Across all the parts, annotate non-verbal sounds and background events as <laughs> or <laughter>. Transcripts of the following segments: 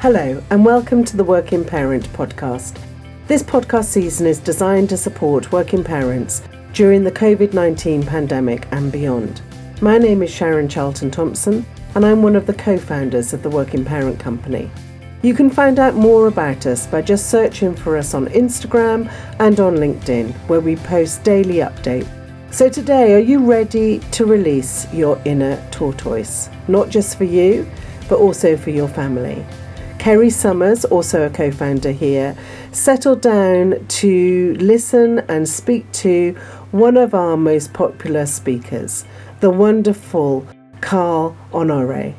Hello, and welcome to the Working Parent podcast. This podcast season is designed to support working parents during the COVID 19 pandemic and beyond. My name is Sharon Charlton Thompson, and I'm one of the co founders of the Working Parent Company. You can find out more about us by just searching for us on Instagram and on LinkedIn, where we post daily updates. So, today, are you ready to release your inner tortoise? Not just for you, but also for your family. Kerry Summers, also a co founder here, settled down to listen and speak to one of our most popular speakers, the wonderful Carl Honore.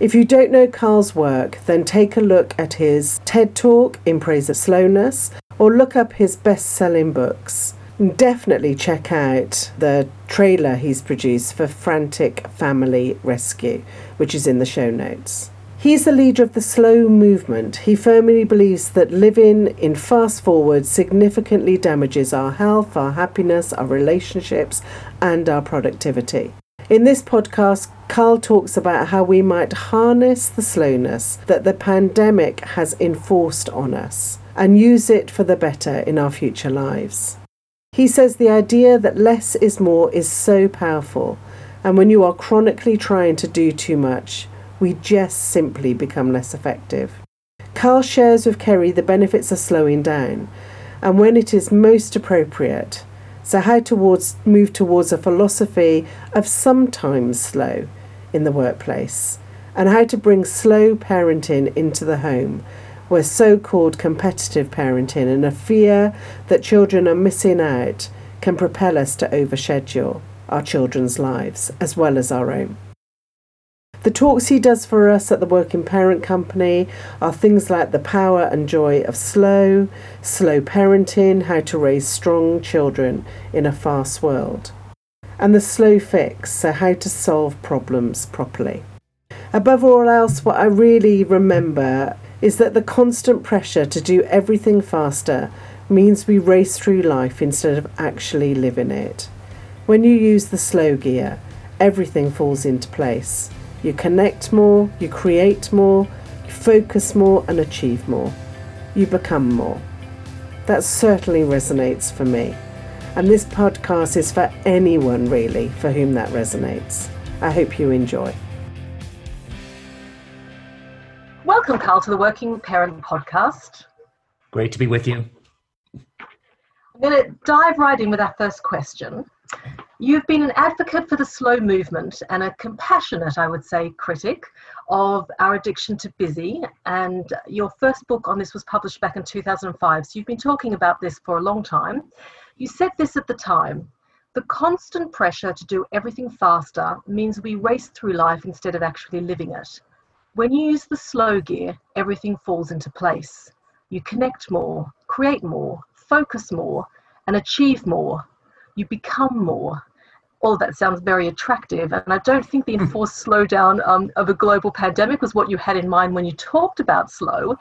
If you don't know Carl's work, then take a look at his TED Talk in Praise of Slowness or look up his best selling books. Definitely check out the trailer he's produced for Frantic Family Rescue, which is in the show notes. He's the leader of the slow movement. He firmly believes that living in fast forward significantly damages our health, our happiness, our relationships, and our productivity. In this podcast, Carl talks about how we might harness the slowness that the pandemic has enforced on us and use it for the better in our future lives. He says the idea that less is more is so powerful, and when you are chronically trying to do too much, we just simply become less effective. Carl shares with Kerry the benefits of slowing down and when it is most appropriate. So, how towards move towards a philosophy of sometimes slow in the workplace, and how to bring slow parenting into the home, where so called competitive parenting and a fear that children are missing out can propel us to overschedule our children's lives as well as our own. The talks he does for us at the Working Parent Company are things like the power and joy of slow, slow parenting, how to raise strong children in a fast world, and the slow fix, so how to solve problems properly. Above all else, what I really remember is that the constant pressure to do everything faster means we race through life instead of actually living it. When you use the slow gear, everything falls into place. You connect more, you create more, you focus more, and achieve more. You become more. That certainly resonates for me. And this podcast is for anyone really for whom that resonates. I hope you enjoy. Welcome, Carl, to the Working Parent Podcast. Great to be with you. I'm going to dive right in with our first question. You've been an advocate for the slow movement and a compassionate, I would say, critic of our addiction to busy. And your first book on this was published back in 2005. So you've been talking about this for a long time. You said this at the time the constant pressure to do everything faster means we race through life instead of actually living it. When you use the slow gear, everything falls into place. You connect more, create more, focus more, and achieve more you become more. All that sounds very attractive, and I don't think the enforced slowdown um, of a global pandemic was what you had in mind when you talked about slow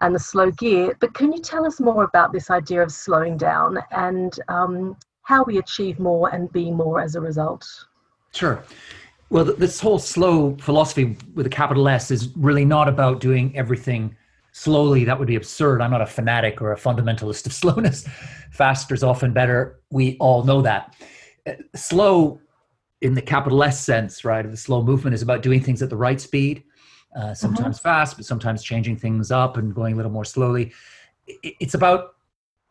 and the slow gear. But can you tell us more about this idea of slowing down and um, how we achieve more and be more as a result? Sure. Well, this whole slow philosophy with a capital S is really not about doing everything slowly. That would be absurd. I'm not a fanatic or a fundamentalist of <laughs> slowness. Faster is often better. We all know that. Uh, slow, in the capital S sense, right, of the slow movement, is about doing things at the right speed. Uh, sometimes mm-hmm. fast, but sometimes changing things up and going a little more slowly. It's about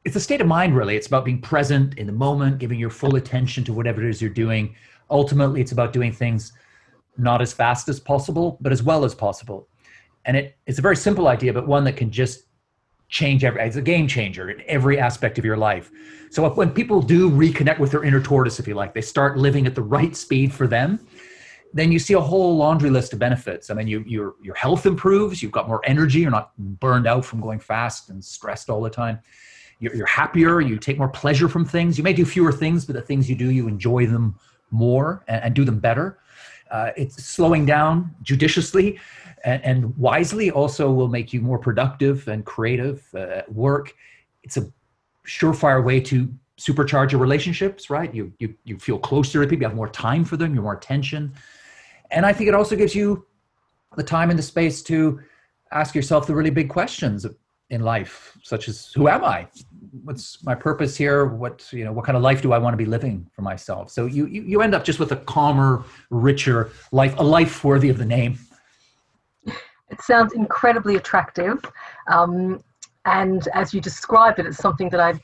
it's a state of mind really it's about being present in the moment giving your full attention to whatever it is you're doing ultimately it's about doing things not as fast as possible but as well as possible and it, it's a very simple idea but one that can just change every it's a game changer in every aspect of your life. So if, when people do reconnect with their inner tortoise if you like they start living at the right speed for them then you see a whole laundry list of benefits. I mean you, your your health improves you've got more energy you're not burned out from going fast and stressed all the time. You're, you're happier you take more pleasure from things. You may do fewer things but the things you do you enjoy them more and, and do them better uh, it's slowing down judiciously and, and, wisely also will make you more productive and creative uh, at work. It's a surefire way to supercharge your relationships, right? You, you, you feel closer to people, you have more time for them, you have more attention. And I think it also gives you the time and the space to ask yourself the really big questions in life, such as who am I? What's my purpose here? What you know, what kind of life do I want to be living for myself? So you you, you end up just with a calmer, richer life, a life worthy of the name. It sounds incredibly attractive. Um, and as you describe it, it's something that I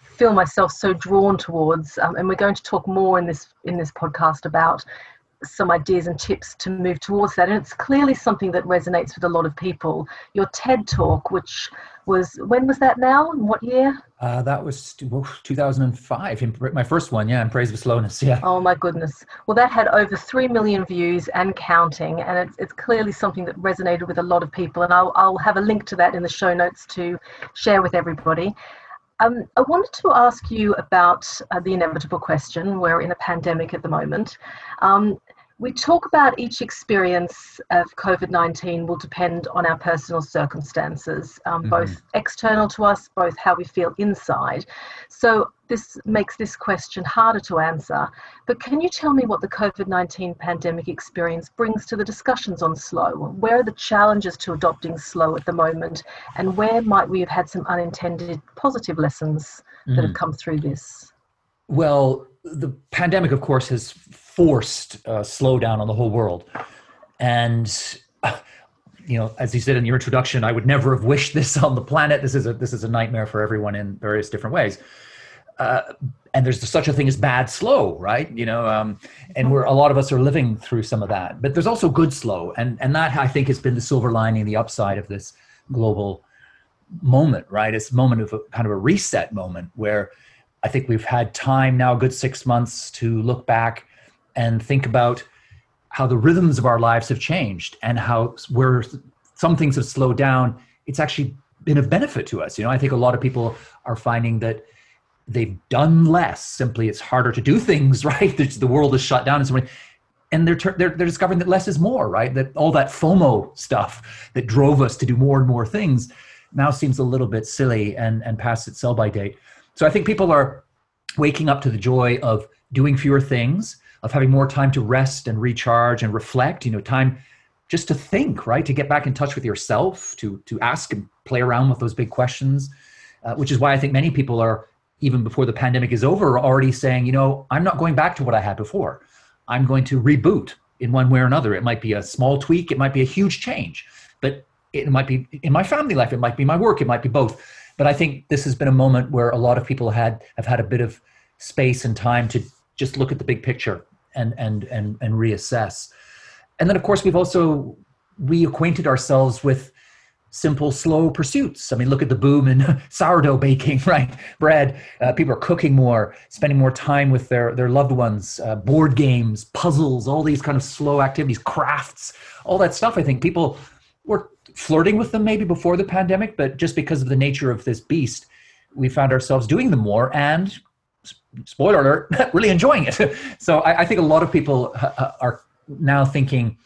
feel myself so drawn towards. Um, and we're going to talk more in this in this podcast about some ideas and tips to move towards that. And it's clearly something that resonates with a lot of people. Your TED talk, which was when was that now? What year? Uh, that was 2005, my first one, yeah, in Praise of Slowness, yeah. Oh my goodness. Well, that had over 3 million views and counting, and it's, it's clearly something that resonated with a lot of people. And I'll, I'll have a link to that in the show notes to share with everybody. Um, I wanted to ask you about uh, the inevitable question. We're in a pandemic at the moment. Um, we talk about each experience of COVID 19 will depend on our personal circumstances, um, mm-hmm. both external to us, both how we feel inside. So, this makes this question harder to answer. But can you tell me what the COVID 19 pandemic experience brings to the discussions on slow? Where are the challenges to adopting slow at the moment? And where might we have had some unintended positive lessons that mm. have come through this? Well, the pandemic, of course, has forced uh, slowdown on the whole world. And uh, <sighs> you know, as you said in your introduction, I would never have wished this on the planet. This is a this is a nightmare for everyone in various different ways. Uh, and there's such a thing as bad slow, right? You know, um, and we're a lot of us are living through some of that. But there's also good slow, and and that I think has been the silver lining, the upside of this global moment, right? It's a moment of a, kind of a reset moment where I think we've had time now, good six months, to look back and think about how the rhythms of our lives have changed and how where some things have slowed down. It's actually been of benefit to us. You know i think a lot of people are finding that they've done less. Simply it's harder to do <laughs> things right? The world is shut down and so on. and they're, they're they're discovering that less is more right? That all that fomo stuff that drove us to do more and more things now seems a little bit silly and and past its sell by date. So i think people are waking up to the joy of doing fewer things of having more time to rest and recharge and reflect you know time just to think right? To get back in touch with yourself to to ask and play around with those big questions uh, which is why i think many people are even before the pandemic is over already saying you know i'm not going back to what i had before. I'm going to reboot in one way or another. It might be a small tweak. It might be a huge change but it might be in my family life. It might be my work. It might be both. But i think this has been a moment where a lot of people had have had a bit of space and time to just look at the big picture and and and and reassess. And then of course we've also reacquainted ourselves with simple, slow pursuits. I mean, look at the boom in <laughs> sourdough baking, <laughs> right? Bread. Uh, people are cooking more, spending more time with their, their loved ones, uh, board games, puzzles, all these kind of slow activities, crafts, all that stuff. I think people were flirting with them maybe before the pandemic, but just because of the nature of this beast, we found ourselves doing them more and spoiler alert, <laughs> really enjoying it. <laughs> so I, I, think a lot of people uh, uh, are now thinking,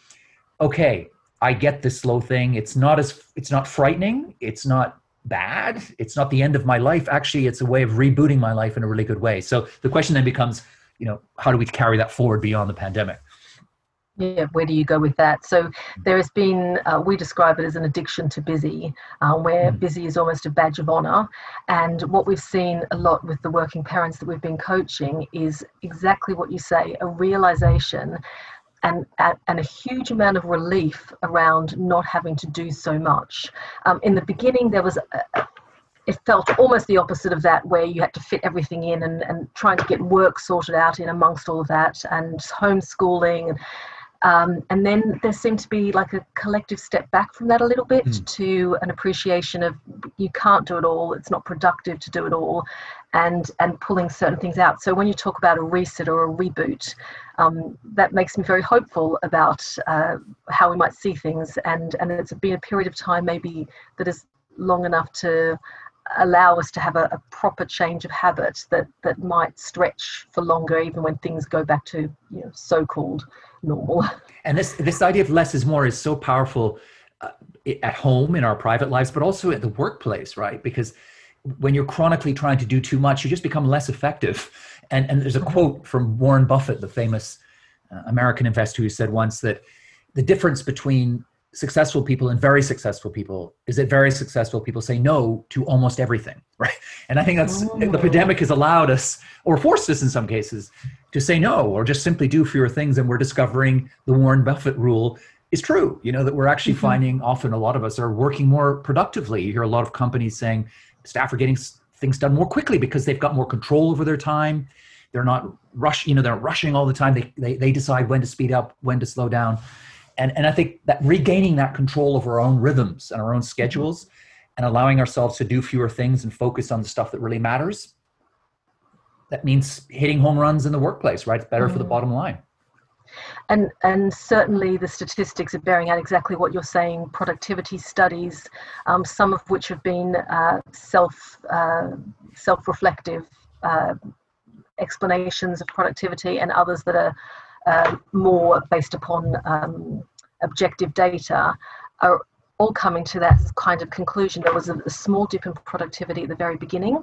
okay, I get this slow thing. It's not as it's not frightening. It's not bad. It's not the end of my life. Actually, it's a way of rebooting my life in a really good way. So the question then becomes, you know, how do we carry that forward beyond the pandemic? Yeah, where do you go with that? So there has been, uh, we describe it as an addiction to busy, uh, where mm. busy is almost a badge of honor. And what we've seen a lot with the working parents that we've been coaching is exactly what you say a realization and, and a huge amount of relief around not having to do so much. Um, in the beginning, there was a, it felt almost the opposite of that, where you had to fit everything in and, and trying to get work sorted out in amongst all of that, and homeschooling. And, um, and then there seemed to be like a collective step back from that a little bit mm. to an appreciation of you can't do it all, it's not productive to do it all, and and pulling certain things out. So when you talk about a reset or a reboot, um, that makes me very hopeful about uh, how we might see things, and and it's been a period of time maybe that is long enough to allow us to have a, a, proper change of habit that that might stretch for longer even when things go back to you know so-called normal. <laughs> And this this idea of less is more is so powerful uh, at home in our private lives but also at the workplace right? Because when you're chronically trying to do too much you just become less effective. <laughs> And and there's a mm-hmm. quote from warren buffett the famous uh, american investor who said once that the difference between successful people and very successful people is that very successful people say no to almost everything <laughs> right? And i think that's the Oh. pandemic has allowed us or forced us in some cases to say no or just simply do fewer things and we're discovering the warren buffett rule is true you know that we're actually Mhm. finding often a lot of us are working more productively. You hear a lot of companies saying staff are getting things done more quickly because they've got more control over their time. They're not rush you know they're rushing all the time. They, they, they decide when to speed up when to slow down and, and i think that regaining that control of our own rhythms and our own schedules and allowing ourselves to do fewer things and focus on the stuff that really matters that means hitting home runs in the workplace right it's better for the Mm. bottom line And and certainly the statistics are bearing out exactly what you're saying. Productivity studies, um, some of which have been uh, self uh, self reflective uh, explanations of productivity, and others that are more based upon um, objective data, are all coming to that kind of conclusion. There was a, a small dip in productivity at the very beginning,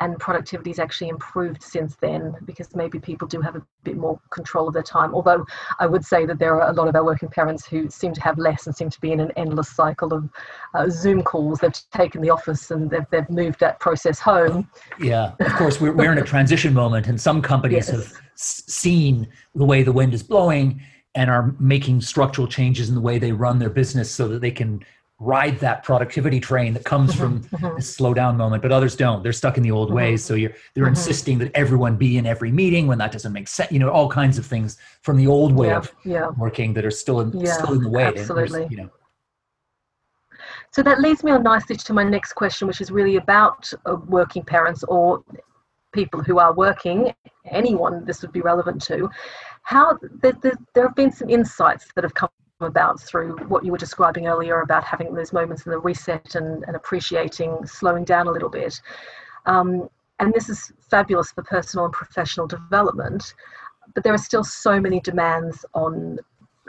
and productivity has actually improved since then because maybe people do have a bit more control of their time. Although I would say that there are a lot of our working parents who seem to have less and seem to be in an endless cycle of uh, Zoom calls. They've taken the office and they've, they've moved that process home. yeah of course we're, we're in a <laughs> transition moment and some companies Yes. have s- seen the way the wind is blowing and are making structural changes in the way they run their business so that they can ride that productivity train that comes from Mhm. this slow moment but others don't they're stuck in the old Mhm. ways so you're they're Mhm. insisting that everyone be in every meeting when that doesn't make sense you know all kinds of things from the old way Yeah, of yeah. working that are still in Yeah, still in the way absolutely. you know So that leads me on nicely to my next question, which is really about uh, working parents or people who are working, anyone this would be relevant to. How there, there, there have been some insights that have come about through what you were describing earlier about having those moments in the reset and, and appreciating slowing down a little bit. Um, and this is fabulous for personal and professional development, but there are still so many demands on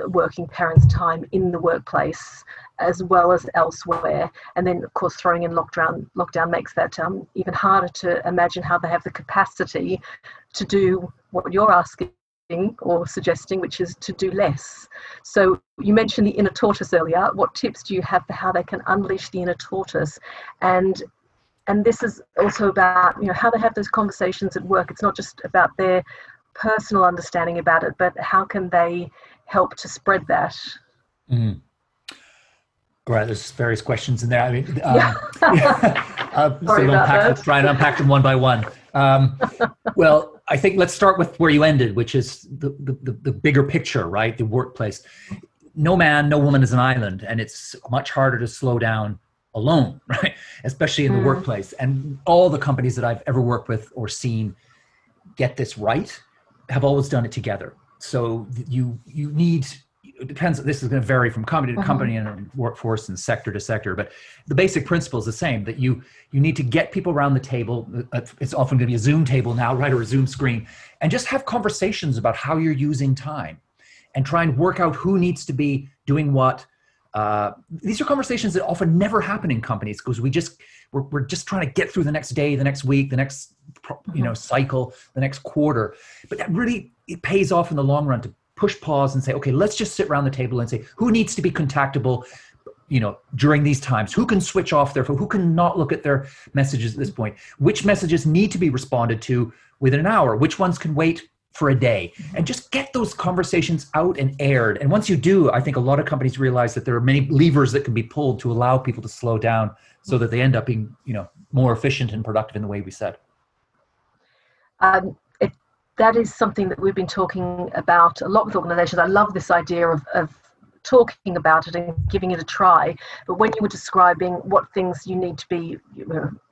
working parents' time in the workplace as well as elsewhere. And then, of course, throwing in lockdown lockdown makes that um, even harder to imagine how they have the capacity to do what you're asking or suggesting, which is to do less. So you mentioned the inner tortoise earlier. What tips do you have for how they can unleash the inner tortoise? And and this is also about you know how they have those conversations at work. It's not just about their personal understanding about it, but how can they help to spread that? Mhm. Right, there's various questions in there. I mean, <laughs> um, Yeah. yeah. Uh, so unpack, try and unpack them one by one. Um, <laughs> well, I think let's start with where you ended, which is the, the, the, bigger picture, right? The workplace. No man, no woman is an island, and it's much harder to slow down alone, <laughs> right? Especially in the Mm. workplace. And all the companies that I've ever worked with or seen get this right have always done it together. So you you need it depends. This is going to vary from company to Mhm. company and workforce and sector to sector, but the basic principle is the same. That you you need to get people around the table. uh, It's often going to be a Zoom table now, right, or a Zoom screen, and just have conversations about how you're using time, and try and work out who needs to be doing what. Uh, these are conversations that often never happen in companies because we just we're, we're just trying to get through the next day, the next week, the next you know cycle, the next quarter. But that really it pays off in the long run to push pause and say, okay, let's just sit around the table and say who needs to be contactable, you know, during these times. Who can switch off their phone? Who can not look at their messages at this point? Which messages need to be responded to within an hour? Which ones can wait for a day? And just get those conversations out and aired. And once you do, I think a lot of companies realize that there are many levers that can be pulled to allow people to slow down so that they end up being, you know, more efficient and productive in the way we said. um, that is something that we've been talking about a lot with organizations. I love this idea of, of talking about it and giving it a try. But when you were describing what things you need to be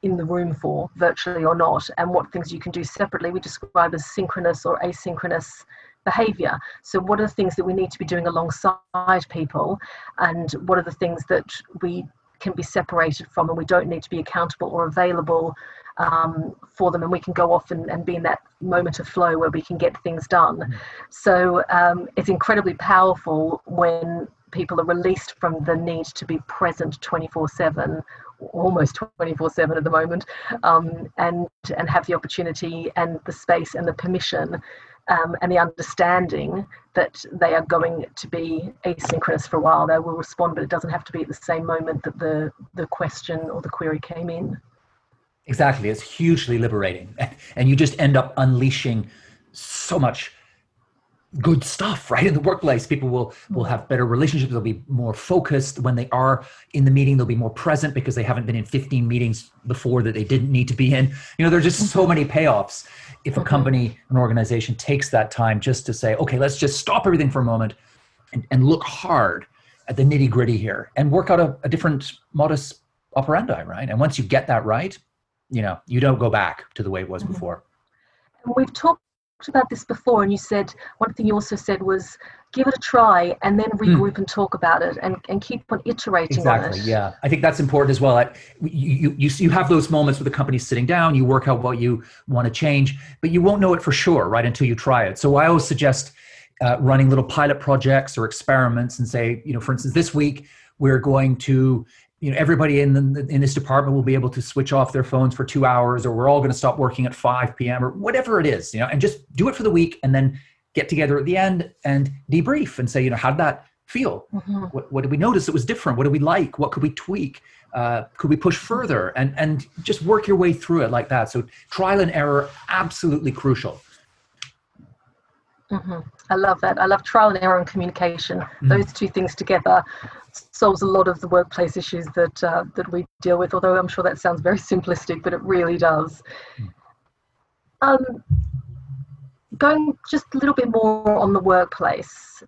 in the room for, virtually or not, and what things you can do separately, we describe as synchronous or asynchronous behavior. So, what are the things that we need to be doing alongside people, and what are the things that we can be separated from and we don't need to be accountable or available um, for them. And we can go off and, and be in that moment of flow where we can get things done. So um, it's incredibly powerful when people are released from the need to be present 24 7 almost 24 7 at the moment um, and and have the opportunity and the space and the permission um, and the understanding that they are going to be asynchronous for a while. They will respond, but it doesn't have to be at the same moment that the, the question or the query came in. Exactly. It's hugely liberating. <laughs> And you just end up unleashing so much good stuff right in the workplace. People will will have better relationships. They'll be more focused when they are in the meeting. They'll be more present because they haven't been in 15 meetings before that they didn't need to be in. You know there's just so many payoffs if a mm-hmm. company an organization takes that time just to say okay let's just stop everything for a moment and, and look hard at the nitty gritty here and work out a, a different modus operandi right? And once you get that right you know you don't go back to the way it was mm-hmm. before. We've talked about this before, and you said one thing you also said was give it a try and then hmm. regroup mm. and talk about it and, and keep on iterating exactly, on it. Yeah, I think that's important as well. I, you, you, you have those moments where the company's sitting down, you work out what you want to change, but you won't know it for sure, right, until you try it. So I always suggest uh, running little pilot projects or experiments and say, you know, for instance, this week we're going to you know everybody in the, in this department will be able to switch off their phones for two hours or we're all going to stop working at 5 p.m or whatever it is you know and just do it for the week and then get together at the end and debrief and say you know how did that feel? Mm-hmm. what, what, did we notice that was different? What did we like? What could we tweak? Uh, could we push further? And and just work your way through it like that. So trial and error absolutely crucial mm-hmm. i love that i love trial and error and communication mm-hmm. those two things together solves a lot of the workplace issues that uh, that we deal with. Although I'm sure that sounds very simplistic, but it really does. Um, going just a little bit more on the workplace.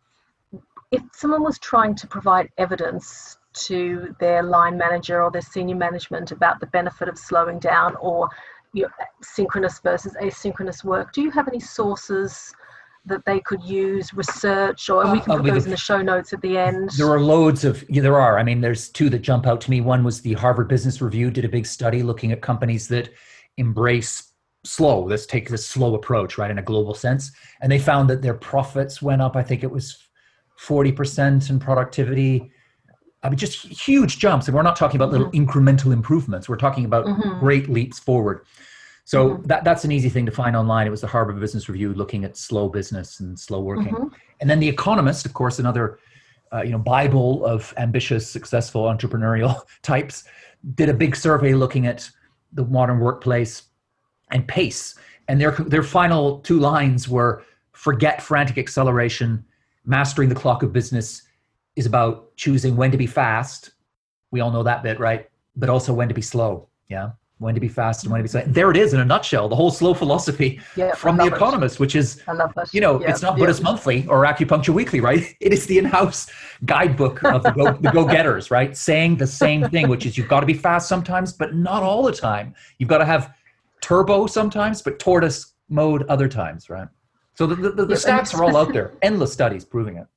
If someone was trying to provide evidence to their line manager or their senior management about the benefit of slowing down or you know, synchronous versus asynchronous work, do you have any sources that they could use research or and we can uh, put those in the show notes at the end there are loads of yeah, there are i mean there's two that jump out to me one was the harvard business review did a big study looking at companies that embrace slow let's take this slow approach right in a global sense and they found that their profits went up i think it was 40% in productivity I mean, just huge jumps. And we're not talking about little mm-hmm. incremental improvements. We're talking about mm-hmm. great leaps forward. So mm-hmm. that, that's an easy thing to find online. It was the Harvard Business Review looking at slow business and slow working. Mm-hmm. And then The Economist, of course, another uh, you know bible of ambitious, successful entrepreneurial <laughs> types, did a big survey looking at the modern workplace and pace. And their their final two lines were: "Forget frantic acceleration. Mastering the clock of business is about choosing when to be fast. We all know that bit, right? But also when to be slow. Yeah." When to be fast and when to be slow. There it is in a nutshell, the whole slow philosophy yeah, from The Economist, it. which is, you know, yeah, it's not Buddhist yeah. Monthly or Acupuncture Weekly, right? <laughs> It is the in-house guidebook of the, go, the go-getters, right? Saying the same thing, which is you've got to be fast sometimes, but not all the time. You've got to have turbo sometimes, but tortoise mode other times, right? So the, the, the stats are all out there, endless studies proving it.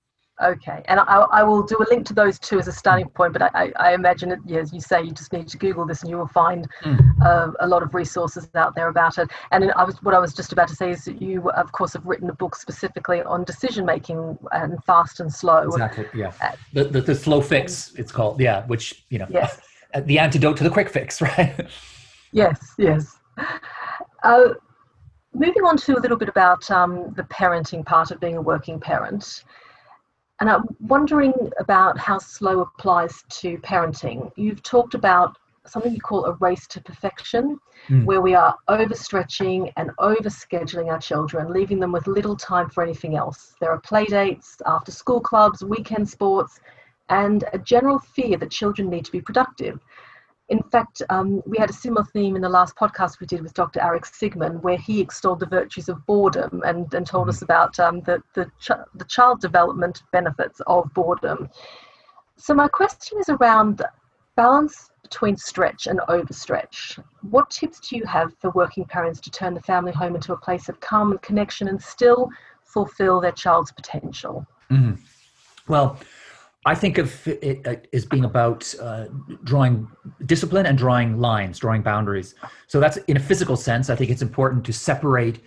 Okay, and I, I, will do a link to those two as a starting point, but I, I imagine, it, yeah, as you say, you just need to Google this and you will find mm. uh, a lot of resources out there about it. And I was, what I was just about to say is that you, of course, have written a book specifically on decision making and fast and slow. Exactly, yeah. Uh, the, the, the, slow fix, it's called, yeah, which, you know, yes. <laughs> the antidote to the quick fix, <laughs> right? yes, yes. Uh, moving on to a little bit about um, the parenting part of being a working parent. And I'm wondering about how slow applies to parenting. You've talked about something you call a race to perfection, mm. where we are overstretching and overscheduling our children, leaving them with little time for anything else. There are play dates, after school clubs, weekend sports, and a general fear that children need to be productive. In fact, um, we had a similar theme in the last podcast we did with Dr. Aric Sigman, where he extolled the virtues of boredom and, and told mm-hmm. us about um, the, the, ch- the child development benefits of boredom. So, my question is around balance between stretch and overstretch. What tips do you have for working parents to turn the family home into a place of calm and connection and still fulfill their child's potential? Mm-hmm. Well, I think of it uh, as being about uh, drawing discipline and drawing lines, drawing boundaries. So that's in a physical sense. I think it's important to separate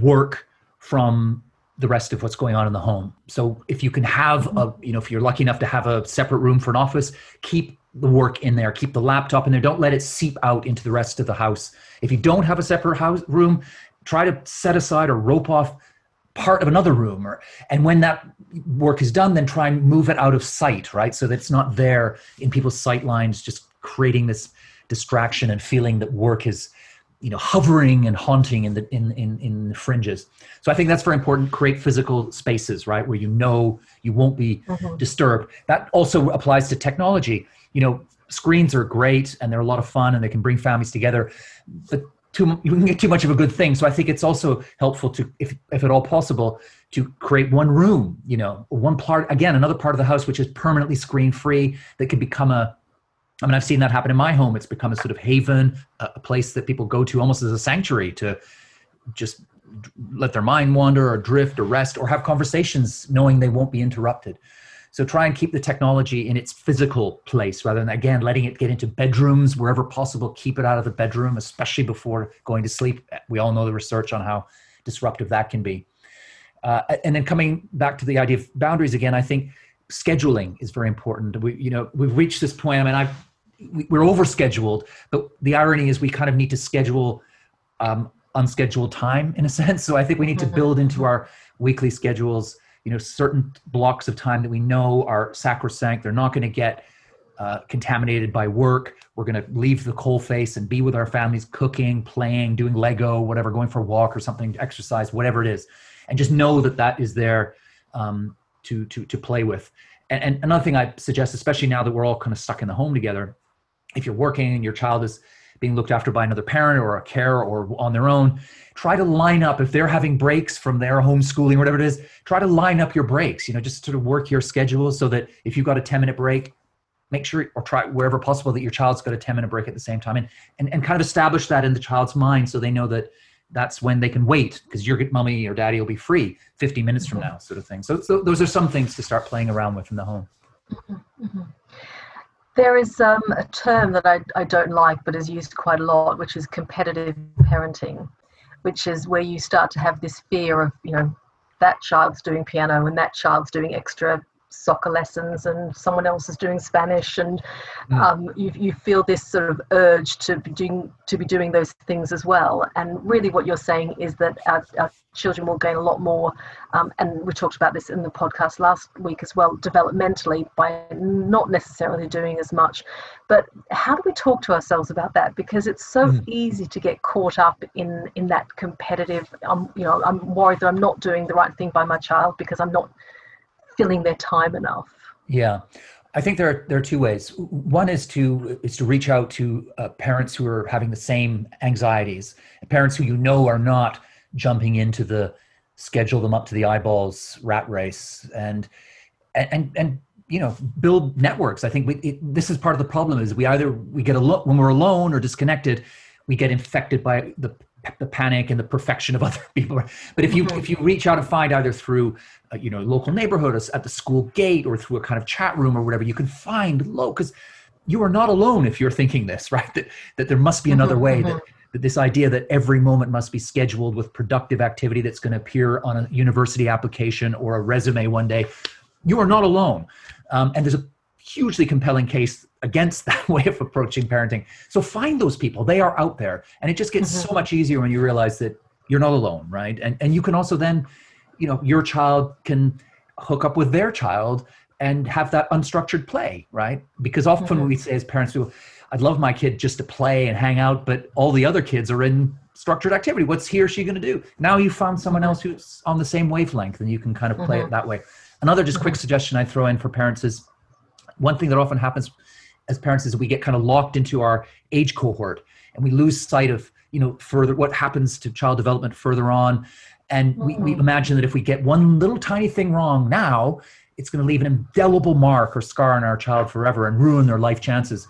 work from the rest of what's going on in the home. So if you can have a, you know, if you're lucky enough to have a separate room for an office, keep the work in there, keep the laptop in there. Don't let it seep out into the rest of the house. If you don't have a separate house room, try to set aside or rope off part of another room or and when that work is done then try and move it out of sight right? So that it's not there in people's sight lines just creating this distraction and feeling that work is you know hovering and haunting in the in, in in the fringes. So i think that's very important. Create physical spaces right? Where you know you won't be mm-hmm. disturbed. That also applies to technology. You know screens are great and they're a lot of fun and they can bring families together but too you can get too much of a good thing so i think it's also helpful to if if at all possible to create one room you know one part again another part of the house which is permanently screen free that could become a I mean, I've seen that happen in my home. It's become a sort of haven, a place that people go to almost as a sanctuary to just let their mind wander or drift or rest or have conversations knowing they won't be interrupted. So try and keep the technology in its physical place rather than, again, letting it get into bedrooms wherever possible. Keep it out of the bedroom, especially before going to sleep. We all know the research on how disruptive that can be. Uh, and then coming back to the idea of boundaries again, I think scheduling is very important. We, you know, we've reached this point. I mean, I've we're overscheduled but the irony is we kind of need to schedule um, unscheduled time in a <laughs> sense so i think we need to mm-hmm. build into our weekly schedules you know certain blocks of time that we know are sacrosanct. They're not going to get uh, contaminated by work. We're going to leave the coal face and be with our families cooking playing doing lego whatever going for a walk or something exercise whatever it is. And just know that that is there um, to to to play with. And, and another thing i suggest especially now that we're all kind of stuck in the home together if you're working and your child is being looked after by another parent or a care or on their own, try to line up if they're having breaks from their homeschooling, or whatever it is, try to line up your breaks, you know, just sort of work your schedule so that if you've got a 10 minute break, make sure or try wherever possible that your child's got a 10 minute break at the same time and, and, and kind of establish that in the child's mind so they know that that's when they can wait because your mommy or daddy will be free 50 minutes from mm-hmm. now sort of thing. So, so those are some things to start playing around with in the home. Mm-hmm. mm-hmm. There is um, a term that I, I don't like but is used quite a lot, which is competitive parenting, which is where you start to have this fear of, you know, that child's doing piano and that child's doing extra soccer lessons and someone else is doing Spanish and mm. um, you, you feel this sort of urge to be doing to be doing those things as well and really what you're saying is that our, our children will gain a lot more um, and we talked about this in the podcast last week as well developmentally by not necessarily doing as much but how do we talk to ourselves about that because it's so mm. easy to get caught up in in that competitive um, you know i'm worried that i'm not doing the right thing by my child because i'm not filling their time enough? Yeah. I think there are there are two ways. One is to is to reach out to uh, parents who are having the same anxieties, parents who you know are not jumping into the schedule them up to the eyeballs rat race, and and and you know build networks. I think we, it, this is part of the problem is we either we get a look when we're alone or disconnected, we get infected by the the panic and the perfection of <laughs> other people. But if you mm-hmm. if you reach out and find either through uh, you know local neighborhood or at the school gate or through a kind of chat room or whatever, you can find low because you are not alone if you're thinking this <laughs> right that that there must be another mm-hmm, way mm-hmm. that that this idea that every moment must be scheduled with productive activity that's going to appear on a university application or a resume one day you are not alone um, and there's a hugely compelling case against <laughs> that way of approaching parenting. So find those people. They are out there. And it just gets mm-hmm. so much easier when you realize that you're not alone, right? And and you can also then, you know, your child can hook up with their child and have that unstructured play, right? Because often mm-hmm. we say as parents, we I'd love my kid just to play and hang out, but all the other kids are in structured activity. What's he or she going to do? Now you found someone else who's on the same wavelength and you can kind of play mm-hmm. it that way. Another just quick mm-hmm. suggestion I throw in for parents is one thing that often happens as parents is we get kind of locked into our age cohort and we lose sight of you know further what happens to child development further on. And we, we mm-hmm. imagine that if we get one little tiny thing wrong now it's going to leave an indelible mark or scar on our child forever and ruin their life chances.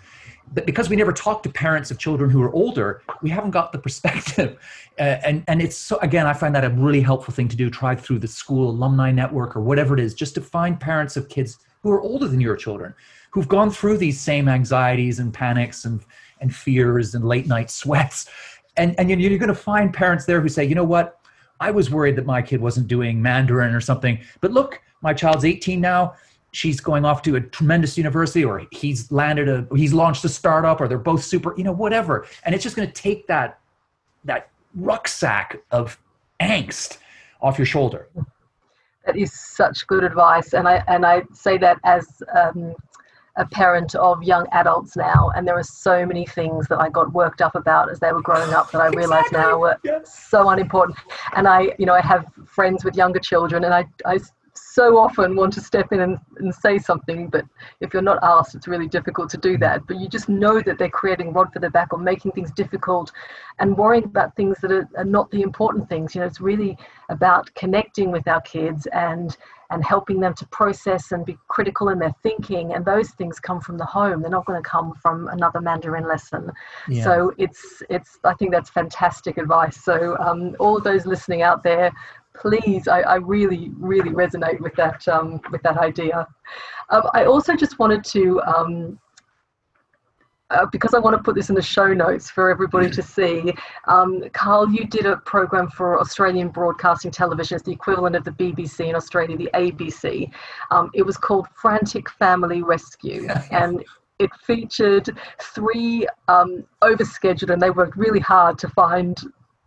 But because we never talk to parents of children who are older we haven't got the perspective. <laughs> Uh, and and it's so again i find that a really helpful thing to do try through the school alumni network or whatever it is just to find parents of kids who are older than your children who've gone through these same anxieties and panics and, and fears and late night <laughs> sweats. And, and you're going to find parents there who say, you know what? I was worried that my kid wasn't doing Mandarin or something. But look, my child's 18 now. She's going off to a tremendous university, or he's landed a, he's launched a startup, or they're both super, you know, whatever. And it's just going to take that, that rucksack of angst off your shoulder. That is such good advice, and I and I say that as um, a parent of young adults now, and there are so many things that I got worked up about as they were growing up that I realize exactly. now were yes. so unimportant. And I, you know, I have friends with younger children, and I, I so often want to step in and, and say something, but if you're not asked, it's really difficult to do that. But you just know that they're creating rod for their back or making things difficult and worrying about things that are, are not the important things. You know, it's really about connecting with our kids and and helping them to process and be critical in their thinking and those things come from the home they're not going to come from another mandarin lesson yeah. so it's it's i think that's fantastic advice so um, all those listening out there please I, I really really resonate with that um, with that idea um, i also just wanted to um, uh, because I want to put this in the show notes for everybody to <laughs> see. Um, Carl, you did a program for Australian Broadcasting Television, it's the equivalent of the BBC in Australia, the ABC. Um, it was called Frantic Family Rescue, <laughs> and it featured three um, overscheduled, and they worked really hard to find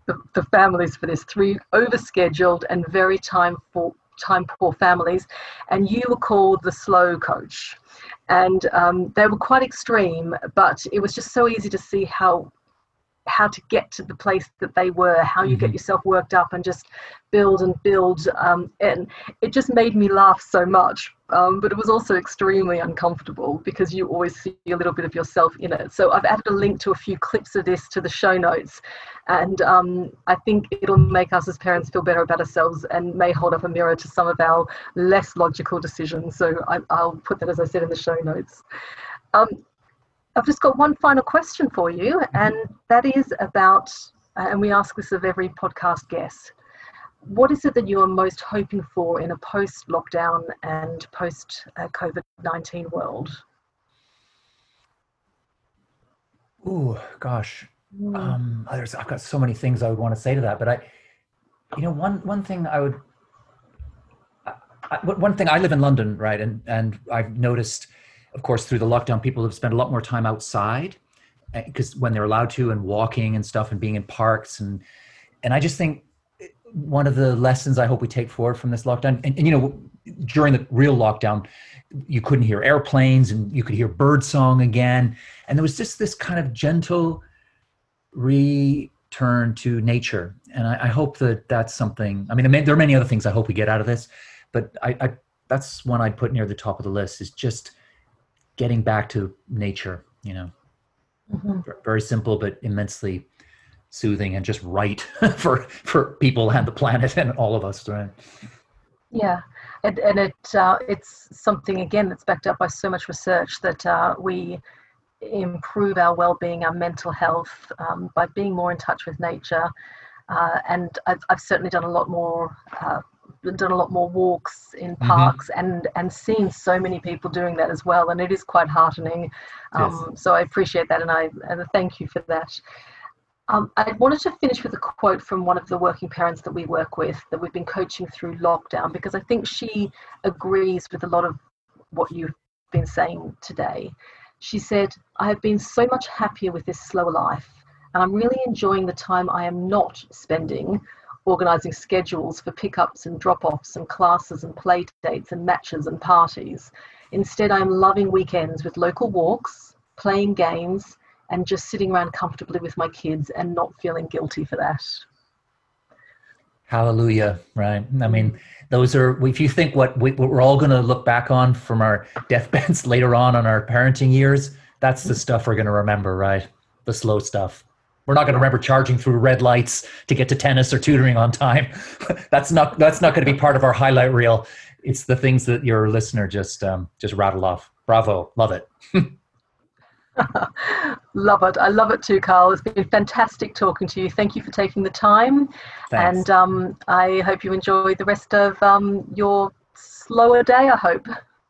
the, the families for this three overscheduled and very time for time poor families and you were called the slow coach and um, they were quite extreme but it was just so easy to see how how to get to the place that they were, how you mm-hmm. get yourself worked up and just build and build. Um, and it just made me laugh so much. Um, but it was also extremely uncomfortable because you always see a little bit of yourself in it. So I've added a link to a few clips of this to the show notes. And um, I think it'll make us as parents feel better about ourselves and may hold up a mirror to some of our less logical decisions. So I, will put that, as I said, in the show notes. Um, I've just got one final question for you, and that is about, and we ask this of every podcast guest. What is it that you are most hoping for in a post lockdown and post COVID 19 world? Oh, gosh. Mm. Um, there's, I've got so many things I would want to say to that, but I, you know, one, one thing I would, I, one thing I live in London, right. And, and I've noticed, of course, through the lockdown, people have spent a lot more time outside because eh, when they're allowed to and walking and stuff and being in parks and and I just think one of the lessons I hope we take forward from this lockdown and, and you know during the real lockdown you couldn't hear airplanes and you could hear bird song again. And there was just this kind of gentle return to nature. And I, I hope that that's something I mean there are many other things I hope we get out of this but I, I that's one I'd put near the top of the list is just getting back to nature you know. Mm-hmm. very simple but immensely soothing and just right <laughs> for for people and the planet and all of us right yeah and, and it uh, it's something again that's backed up by so much research that uh, we improve our well-being our mental health um, by being more in touch with nature uh, and I've, I've, certainly done a lot more uh, done a lot more walks in mm-hmm. parks mm-hmm. and and seen so many people doing that as well and it is quite heartening um, yes. so i appreciate that and i and thank you for that um, i wanted to finish with a quote from one of the working parents that we work with that we've been coaching through lockdown because i think she agrees with a lot of what you've been saying today she said i have been so much happier with this slower life and i'm really enjoying the time i am not spending organising schedules for pickups and drop offs and classes and play dates and matches and parties. Instead, I'm loving weekends with local walks, playing games, and just sitting around comfortably with my kids and not feeling guilty for that. Hallelujah, right? I mean, those are, if you think what, we, what we're all going to look back on from our <laughs> deathbeds <laughs> later on on our parenting years, that's the stuff we're going to remember, right? The slow stuff. We're not going to remember charging through red lights to get to tennis or tutoring on time. <laughs> that's not that's not going to be part of our highlight reel. It's the things that your listener just um, just rattled off. Bravo, love it. <laughs> love it. I love it too, Carl. It's been fantastic talking to you. Thank you for taking the time, Thanks. and um, I hope you enjoy the rest of um, your slower day. I hope.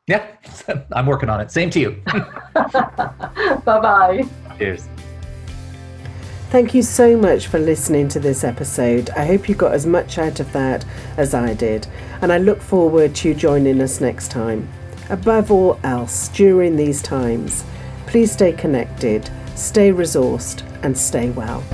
Yeah, <laughs> I'm working on it. Same to you. <laughs> bye bye. Cheers. Thank you so much for listening to this episode. I hope you got as much out of that as I did, and I look forward to you joining us next time. Above all else, during these times, please stay connected, stay resourced, and stay well.